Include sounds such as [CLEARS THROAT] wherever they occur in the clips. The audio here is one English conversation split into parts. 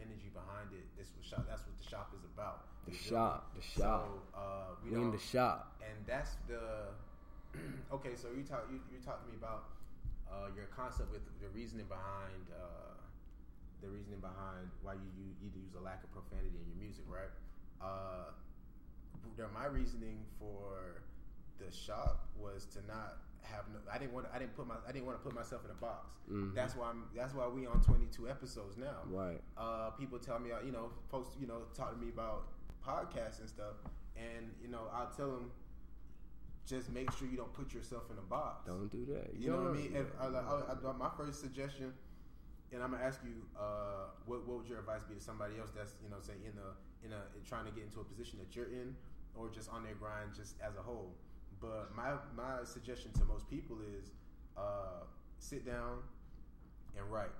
energy behind it. This was shop. That's what the shop is about. The shop, the shop. So, uh, we We in the shop. and that's the [CLEARS THROAT] okay. So you talk you you talked to me about uh, your concept with the reasoning behind uh, the reasoning behind why you, you either use a lack of profanity in your music, right? Uh, my reasoning for the shop was to not have no. I didn't want. I didn't put my. I didn't want to put myself in a box. Mhm. That's why I'm. That's why we on 22 episodes now Right. uh, people tell me, uh, you know, post, you know, talk to me about podcasts and stuff, and you know, I'll tell them, just make sure you don't put yourself in a box. Don't do that. You know what I mean? If, I, I, I, my first suggestion, and I'm gonna ask you, uh, what, what would your advice be to somebody else that's, you know, say in a in a in trying to get into a position that you're in, or just on their grind, just as a whole. But my my suggestion to most people is, uh, sit down and write,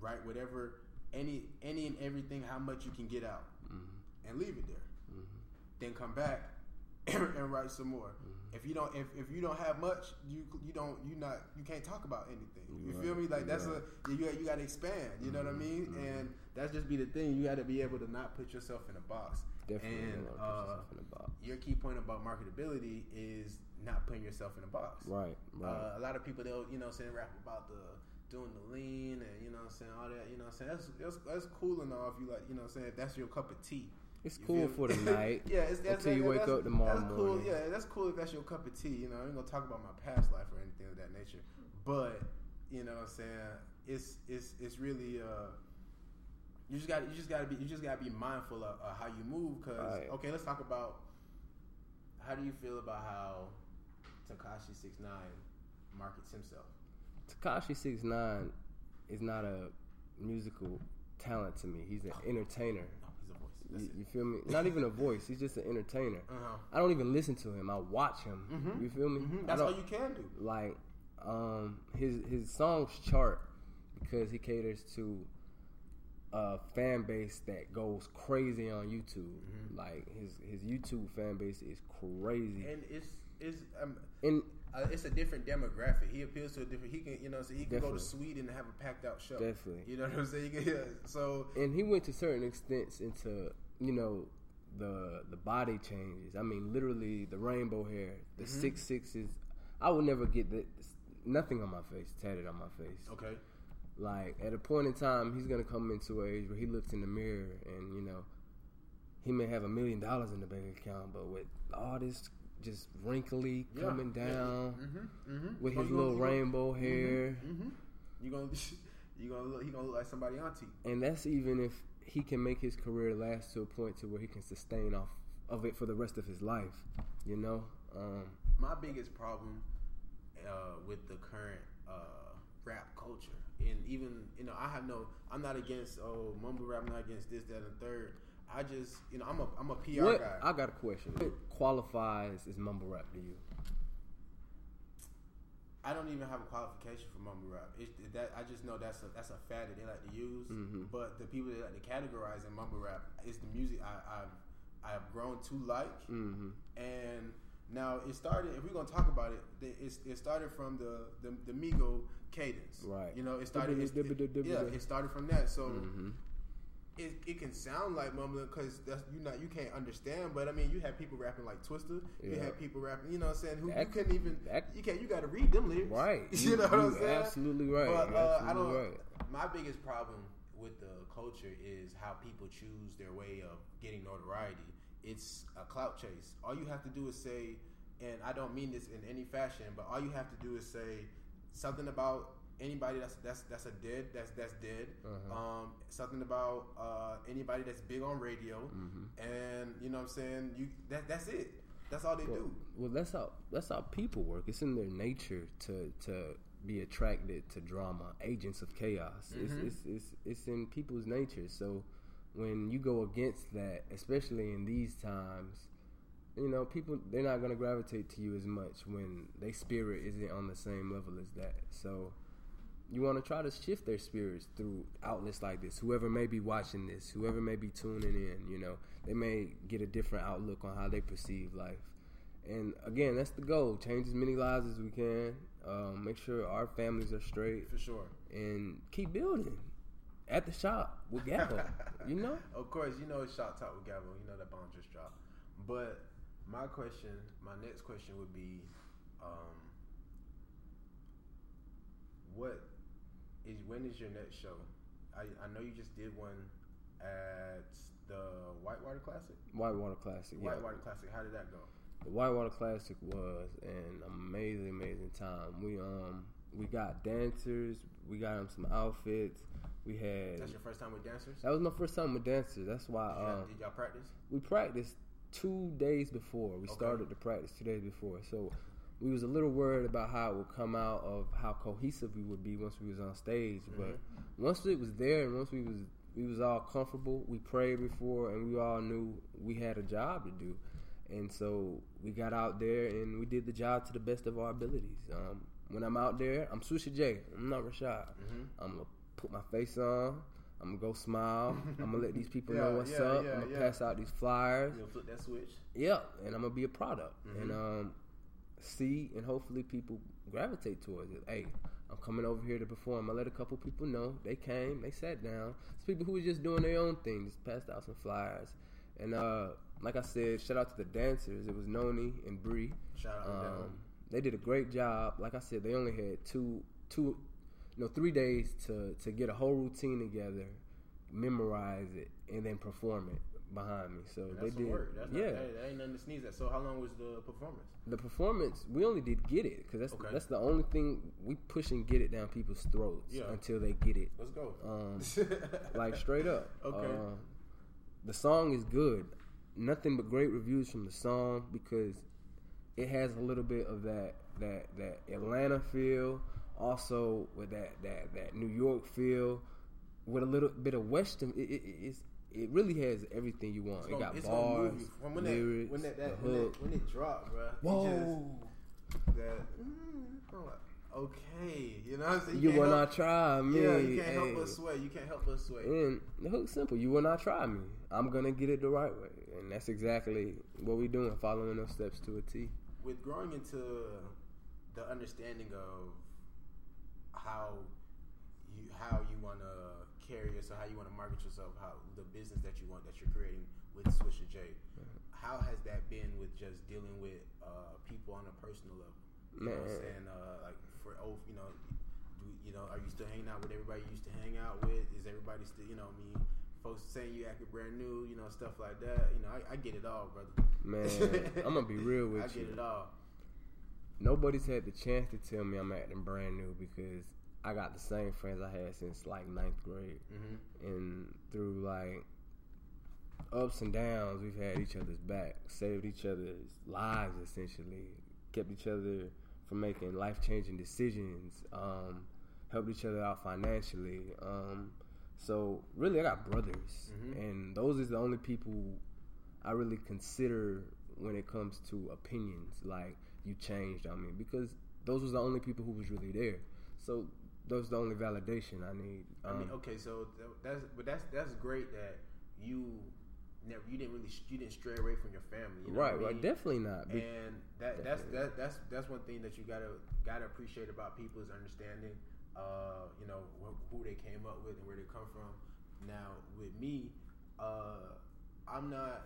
write whatever, any any and everything, how much you can get out, Mm-hmm. and leave it there. Then come back [COUGHS] and write some more. Mm-hmm. If you don't, if, if you don't have much, you you don't you not you can't talk about anything. You Right, feel me? Like that's right. a you you got to expand. You know what I mean? And that's just be the thing. You got to be able to not put yourself in a box. Definitely And uh, in a box. your key point about marketability is not putting yourself in a box. Right. Right. Uh, a lot of people they'll you know saying rap about the doing the lean and you know what I'm saying all that you know what I'm saying that's, that's that's cool and all if you like you know what I'm saying if that's your cup of tea. it's You cool for the [LAUGHS] night. yeah, it's, that's, until you wake up tomorrow that's cool. morning. Yeah, that's cool if that's your cup of tea. You know, I ain't gonna talk about my past life or anything of that nature. But you know, what I'm saying it's it's it's really uh, you just got you just got to be you just got to be mindful of, of how you move. Cause Right. okay, let's talk about how do you feel about how Tekashi Six Nine markets himself. Tekashi Six Nine is not a musical talent to me. He's an entertainer. No, he's a voice. You, you feel me? Not even a voice. He's just an entertainer. Uh-huh. I don't even listen to him. I watch him. Mhm. You feel me? Mhm. That's all you can do. like um his his songs chart because he caters to a fan base that goes crazy on YouTube. Like his his YouTube fan base is crazy. And it's it's um, And uh, it's a different demographic. He appeals to a different. He can, you know, so he can go to Sweden and have a packed out show. Definitely. You know what I'm saying? Can, [LAUGHS] yeah, so and he went to certain extents into you know the the body changes. I mean, literally the rainbow hair, the Mm-hmm. six sixes. I would never get the, nothing on my face tatted on my face. okay, Like at a point in time, he's gonna come into an age where he looks in the mirror and you know he may have a million dollars in the bank account, but with all this just wrinkly Yeah. coming down mm-hmm, mm-hmm. with his little rainbow hair, Mm-hmm. You gonna [LAUGHS] you gonna look, he gonna look like somebody auntie. and that's even if he can make his career last to a point to where he can sustain off of it for the rest of his life. You know, um, My biggest problem uh, with the current uh, rap culture, and even you know, I have no, I'm not against oh mumble rap, I'm not against this, that, and third. I just, you know, I'm a, I'm a PR what guy. I got a question. What qualifies as mumble rap to you? I don't even have a qualification for mumble rap. It, that I just know that's a that's a fad that they like to use. Mhm. But the people that like to categorize in mumble rap is the music I, I've I've grown to like. Mm-hmm. And now it started. If we're gonna talk about it, it's, it started from the the, the Migo cadence. Right. You know, it started. It, it- yeah, it started from that. So Mm-hmm. it, it can sound like mumbling because that's you not you can't understand. But I mean, you have people rapping like Twista. You Yeah. have people rapping, you know, what I'm saying who That- you couldn't even that- you can't you got to read them lyrics, Right. [LAUGHS] you, know what I'm saying? absolutely right. But uh, I don't. right. My biggest problem with the culture is how people choose their way of getting notoriety. It's a clout chase. All you have to do is say, and I don't mean this in any fashion, but all you have to do is say something about anybody that's that's that's a dead that's that's dead. Uh-huh. Um, something about uh, anybody that's big on radio, Mm-hmm. and you know what I'm saying. You that that's it. That's all they Well, do. well, that's how that's how people work. It's in their nature to to be attracted to drama, agents of chaos. It's, it's it's it's in people's nature. So when you go against that, especially in these times, you know, people they're not gonna gravitate to you as much when their spirit isn't on the same level as that. So you want to try to shift their spirits through outlets like this. Whoever may be watching this, whoever may be tuning in, you know, they may get a different outlook on how they perceive life. And again, that's the goal: change as many lives as we can. Um, make sure our families are straight, For sure. and keep building at the shop with Gabbo. [LAUGHS] you know, Of course, you know it's shop talk with Gabo. You know that bomb just dropped. But my question, my next question would be, um, what is when is your next show? I, I know you just did one at the Whitewater Classic. Whitewater Classic. Yeah. Whitewater Classic. How did that go? The Whitewater Classic was an amazing, amazing time. We um we got dancers, we got them some outfits. We had That's your first time with dancers. that was my first time with dancers. That's why Did y'all- um, did y'all practice? we practiced two days before. We Okay. started to practice two days before, so we was a little worried about how it would come out of how cohesive we would be once we was on stage. But once it was there and once we was we was all comfortable, we prayed before and we all knew we had a job to do. And so we got out there and we did the job to the best of our abilities. Um, when I'm out there, I'm Swisher J. I'm not Rashad. I'm gonna put my face on. I'm gonna go smile. I'm gonna let these people [LAUGHS] Yeah, know what's yeah, up. yeah, I'm gonna yeah. pass out these flyers. You know, flip that switch. Yeah, and I'm gonna be a product and Mm-hmm. um, see and hopefully people gravitate towards it. Hey, I'm coming over here to perform. I let a couple people know. They came, they sat down. It's people who were just doing their own thing, just passed out some flyers. And uh, like I said, shout out to the dancers. It was Noni and Bree. Shout out to them. Um, they did a great job. Like I said, they only had two, two, no, three days to to get a whole routine together, memorize it, and then perform it behind me. So they did, work. That's yeah. not, that, that ain't nothing to sneeze at. So how long was the performance? The performance, we only did get it because that's Okay. that's the only thing we push and get it down people's throats Yeah. until they get it. Let's go. Um, [LAUGHS] like straight up. Okay. Uh, the song is good. Nothing but great reviews from the song because it has a little bit of that that that Atlanta feel, also with that that that New York feel, with a little bit of Western. It, it, it's it really has everything you want. It's it gonna- got bars. From when lyrics, that, when that, that the when, hook. it, when it dropped, bro. Whoa! that mm, okay, you know what I'm saying? You can't will help- not try me. Yeah, you can't help us sway. You can't help us sway. And the hook's simple. You will not try me. I'm gonna get it the right way, and that's exactly what we're doing, following those steps to a T. With growing into the understanding of how you how you want to carry yourself, how you want to market yourself, how the business that you want that you're creating with Swisher J. How has that been with just dealing with uh, people on a personal level? You know what I'm saying? Uh, like for oh, you know, do, you know, are you still hanging out with everybody you used to hang out with? Is everybody still, you know, I mean, folks saying you acted brand new, you know, stuff like that. You know, I, I get it all, brother. Man, [LAUGHS] I'm gonna be real with I you. I get it all. Nobody's had the chance to tell me I'm acting brand new because I got the same friends I had since like ninth grade, hmm and through like ups and downs, we've had each other's back, saved each other's lives essentially, kept each other from making life changing decisions, um, helped each other out financially. Um, so really, I got brothers, Mhm. and those is the only people I really consider when it comes to opinions. Like you changed on me because those was the only people who was really there. So those the only validation I need. I mean, Um, okay, so that's but that's that's great that you never you didn't really you didn't stray away from your family, you know right, I right, mean? definitely not. Be- And that that's that, that's that's one thing that you gotta gotta appreciate about people is understanding, uh, you know, wh- who they came up with and where they come from. Now with me, uh, I'm not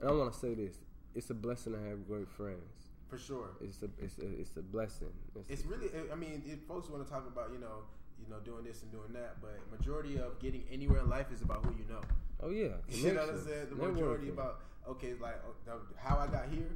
And I want to say this: it's a blessing to have great friends. for sure. It's a it's a it's a blessing. It's, It's really, I mean, if folks want to talk about, you know, you know, doing this and doing that, but majority of getting anywhere in life is about who you know. oh yeah, [LAUGHS] You know what I'm saying? The majority networking. about okay, like uh, how I got here.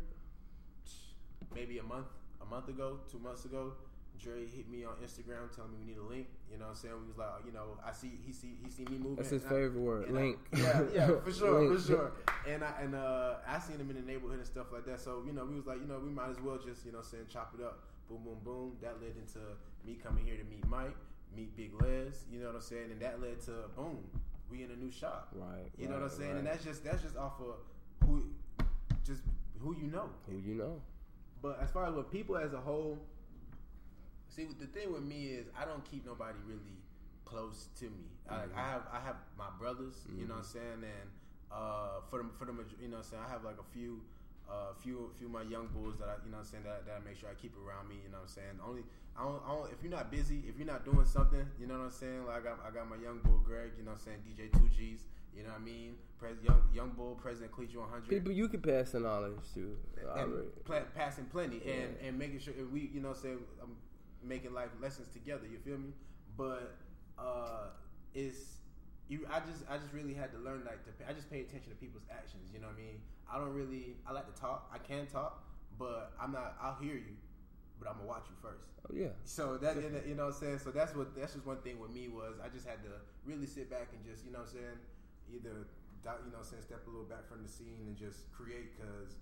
Maybe a month, a month ago, two months ago, Dre hit me on Instagram telling me we need a link. You know what I'm saying? We was like, you know, I see he see he see me moving. That's his I- favorite word, and I- link. [LAUGHS] yeah, yeah, for [LAUGHS] sure, Link. for sure. And I and uh, I seen him in the neighborhood and stuff like that. So you know, we was like, you know, we might as well just you know, saying chop it up, boom, boom, boom. That led into me coming here to meet Mike, meet Big Les. You know what I'm saying? And that led to boom, we in a new shop. Right. You know what I'm saying? right. And that's just that's just off of who, just who you know. who you know. But as far as what people as a whole, see, the thing with me is I don't keep nobody really close to me. I, like, I have I have my brothers, you know what I'm saying, and uh, for the for the you know what I'm saying, I have like a few. uh, few few of my young bulls that I you know I'm saying that, that I make sure I keep around me you know what I'm saying only I don't, I don't if you're not busy if you're not doing something you know what I'm saying like I got I got my young bull Greg you know what I'm saying DJ Two G's you know what I mean Pres, young young bull President Cleveland 100 People you can pass the knowledge to. and pla- passing plenty and Yeah. and making sure if we you know say I'm making life lessons together you feel me? But uh it's you I just I just really had to learn like to I just pay attention to people's actions you know what I mean? I don't really I like to talk I can talk but I'm not I'll hear you but I'm gonna watch you first. Oh yeah. so that you know what I'm saying. So that's what that's just one thing with me was I just had to really sit back and just you know what I'm saying? Either you know what I'm saying? Step a little back from the scene and just create because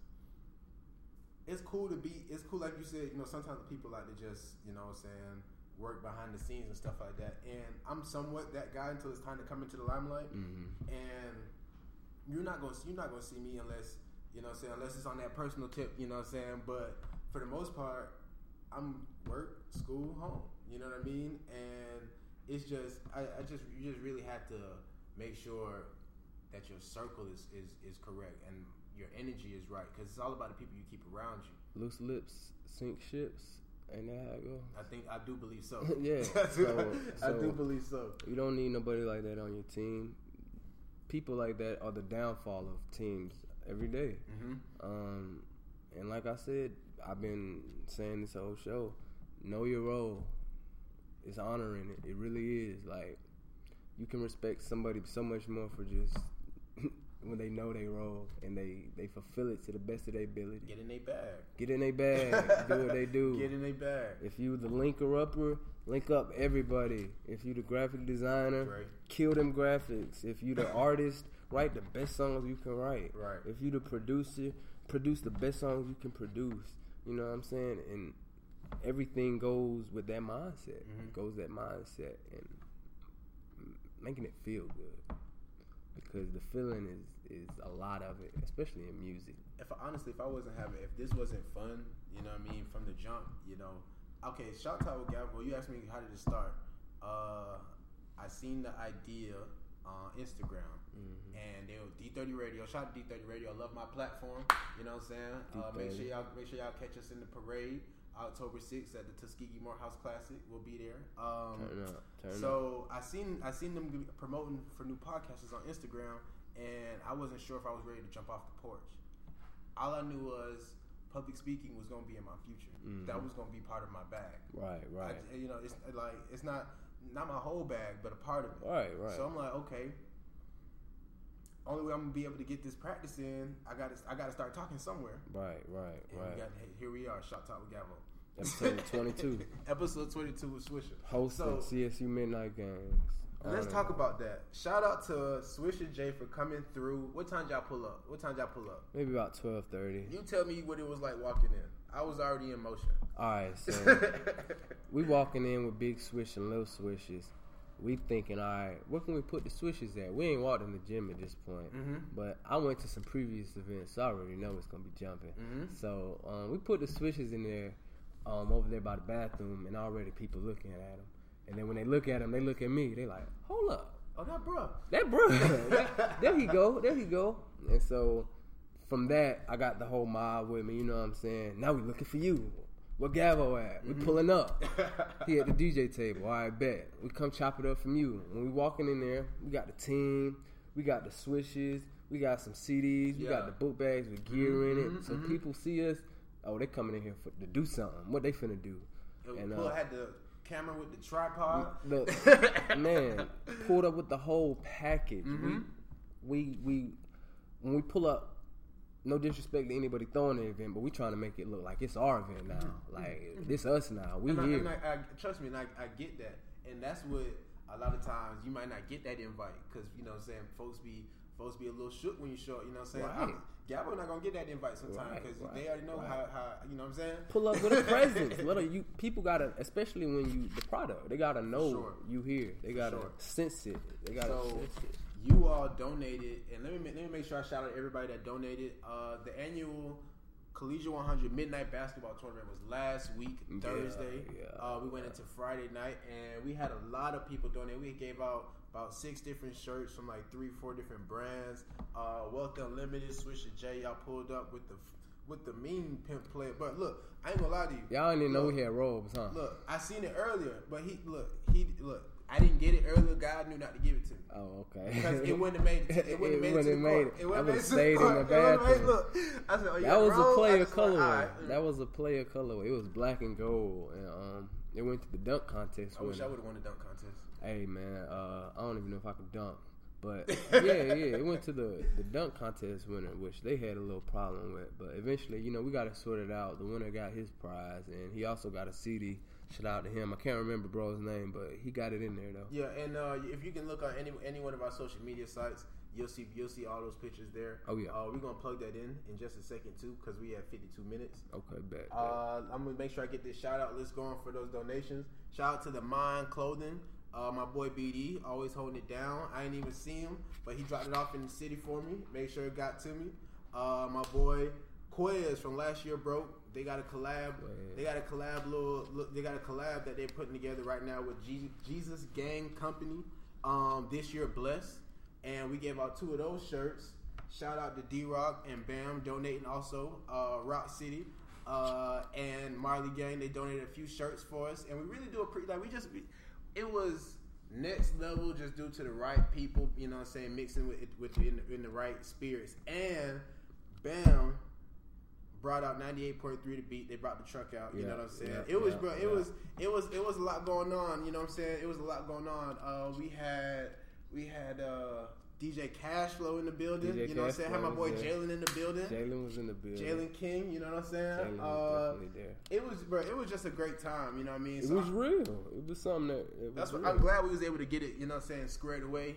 it's cool to be it's cool like you said you know sometimes people like to just you know what I'm saying work behind the scenes and stuff like that. And I'm somewhat that guy until it's time to come into the limelight. Hmm and you're not gonna you're not gonna see me unless you know what I'm saying unless it's on that personal tip you know what I'm saying? But for the most part I'm work school home you know what I mean? And it's just I, I just you just really have to make sure that your circle is is, is correct. And your energy is right because it's all about the people you keep around you Loose lips sink ships. Ain't that how it goes? I think I do believe so [LAUGHS] Yeah, [LAUGHS] I, do, so- [LAUGHS] I do believe so You don't need nobody like that on your team. People like that are the downfall of teams every day. hmm Um, and like I said, I've been saying this whole show. Know your role. It's honoring it. It really is. Like you can respect somebody so much more for just when they know they role and they they fulfill it to the best of their ability. get in their bag Get in their bag. do what they do. [LAUGHS] get in their bag If you the linker upper, link up everybody. If you the graphic designer, Right. kill them graphics. If you the artist, write the best songs you can write. Right. If you the producer, produce the best songs you can produce. You know what I'm saying? And everything goes with that mindset. Mhm. Goes that mindset and making it feel good. Because the feeling is is a lot of it, especially in music. if I, honestly, if I wasn't having, if this wasn't fun, you know what I mean, from the jump, you know, okay, shout out with Gavel. You asked me how did it start. Uh, I seen the idea on Instagram, Mhm. and they were D30 Radio. Shout out to D30 Radio. I love my platform. You know what I'm saying? Uh, make sure y'all make sure y'all catch us in the parade. October 6th at the Tuskegee Morehouse Classic. We'll be there. Um, Turn up. Turn up. so I seen I seen them promoting for new podcasters on Instagram, and I wasn't sure if I was ready to jump off the porch. All I knew was public speaking was going to be in my future. Mhm. That was going to be part of my bag. Right, right. I, you know, it's like it's not not my whole bag, but a part of it. Right, right. So I'm like, okay. Only way I'm gonna be able to get this practice in, I got to I got to start talking somewhere. Right, right, And right. we got here we are, Shop Talk with Gavo. Episode 22. [LAUGHS] Episode 22 with Swisher. Hosting So- CSU Midnight Games. Let's Honor. talk about that. Shout out to Swisher J for coming through. What time y'all pull up? What time y'all pull up? Maybe about 12:30. You tell me what it was like walking in. I was already in motion. All right, so [LAUGHS] we walking in with big swish and little swishes. We thinking, all right, where can we put the swishes at? We ain't walked in the gym at this point, Mhm. but I went to some previous events, so I already know it's gonna be jumping. Mhm. So um, we put the swishes in there, um, over there by the bathroom, and already people looking at them. And then when they look at him, they look at me. They like, hold up, oh, that bro. that bro, [LAUGHS] that- there he go, there he go. And so from that, I got the whole mob with me. You know what I'm saying? Now we looking for you. Where Gavo at? We mm-hmm. pulling up. [LAUGHS] he at the DJ table. Right, bet. We come chop it up from you. When we walking in there, we got the team, we got the switches, we got some CDs, we got the book bags with gear in it. Mm-hmm, so mm-hmm. people see us. Oh, they coming in here for, to do something. What they finna do? And And uh, had the camera with the tripod. look, [LAUGHS] man, pulled up with the whole package. Mm-hmm. We, we we when we pull up. No disrespect to anybody throwing the event, but we trying to make it look like it's our event now. Like this us now. We Mm-hmm. And I, here. and I, I, trust me, and I, I get that, and that's what a lot of times you might not get that invite because you know what I'm saying folks be folks be a little shook when you show up. You know what I'm saying? Right. I'm- Gabo not gonna get that invite sometimes Right, because right, they already know right. how, how you know what I'm saying. pull up with a presence. [LAUGHS] Let 'em- you people gotta, especially when you the product, they gotta know Sure. you here. They gotta sure. sense it. They gotta So sense it. you all donated, and let me let me make sure I shout out everybody that donated. Uh, the annual Collegiate 100 Midnight Basketball Tournament was last week Thursday. yeah, uh, we went into Friday night, and we had a lot of people donate. We gave out about six different shirts from like three, four different brands. Uh, Wealth Unlimited, Swisher J, y'all pulled up with the with the mean pimp player. But look, I ain't gonna lie to you. Y'all didn't even know Look, we had robes, huh? Look, I seen it earlier, but he look he look. I didn't get it earlier. God knew not to give it to me. Oh, okay. Because it [LAUGHS] wouldn't have made it, it wouldn't have made it, to the wouldn't have made it. It I wouldn't have made it to stayed in the It bathroom. Look, I said, oh, that was a roll? I player colorway. alright. That was a player colorway. It was black and gold, and um, it went to the dunk contest. I wish I would have won the dunk contest. Hey man, uh, I don't even know if I could dunk, but [LAUGHS] yeah, yeah, it went to the the dunk contest winner, which they had a little problem with. But eventually, you know, we got it sorted out. The winner got his prize, and he also got a CD. Shout out to him. I can't remember bro's name, but he got it in there though. Yeah, and uh, if you can look on any any one of our social media sites, you'll see you'll see all those pictures there. Oh, yeah. uh, we're gonna plug that in in just a second too, because we have 52 minutes. Okay, bet. Uh, I'm gonna make sure I get this shout out list going for those donations. Shout out to the Mind Clothing. Uh, my boy BD always holding it down. I ain't even see him, but he dropped it off in the city for me. Make sure it got to me. Uh, my boy Quez from last year broke. They got a collab. They got a collab little. Look, they got a collab that they're putting together right now with Jesus Gang Company. Um, this year blessed, and we gave out two of those shirts. Shout out to D Rock and Bam donating also. Uh, Rock City uh, and Marley Gang they donated a few shirts for us, and we really do appreciate. Like we just, we, it was next level just due to the right people. You know, what I'm saying mixing with with in, in the right spirits, and Bam brought out 98.3 to beat. They brought the truck out. You Yeah, know what I'm saying? yeah, it was, yeah, bro. It was, it was, it was a lot going on. You know what I'm saying? It was a lot going on. Uh, we had, we had uh, DJ Cashflow in the building. DJ you know what I'm saying? Had my boy. Jalen in the building. Jalen was in the building. Jalen King. You know what I'm saying? Jalen Uh, definitely there. it was, bro. It was just a great time. You know what I mean? It was real. It was something that. It was that's what. I'm glad we was able to get it. You know what I'm saying? Squared away.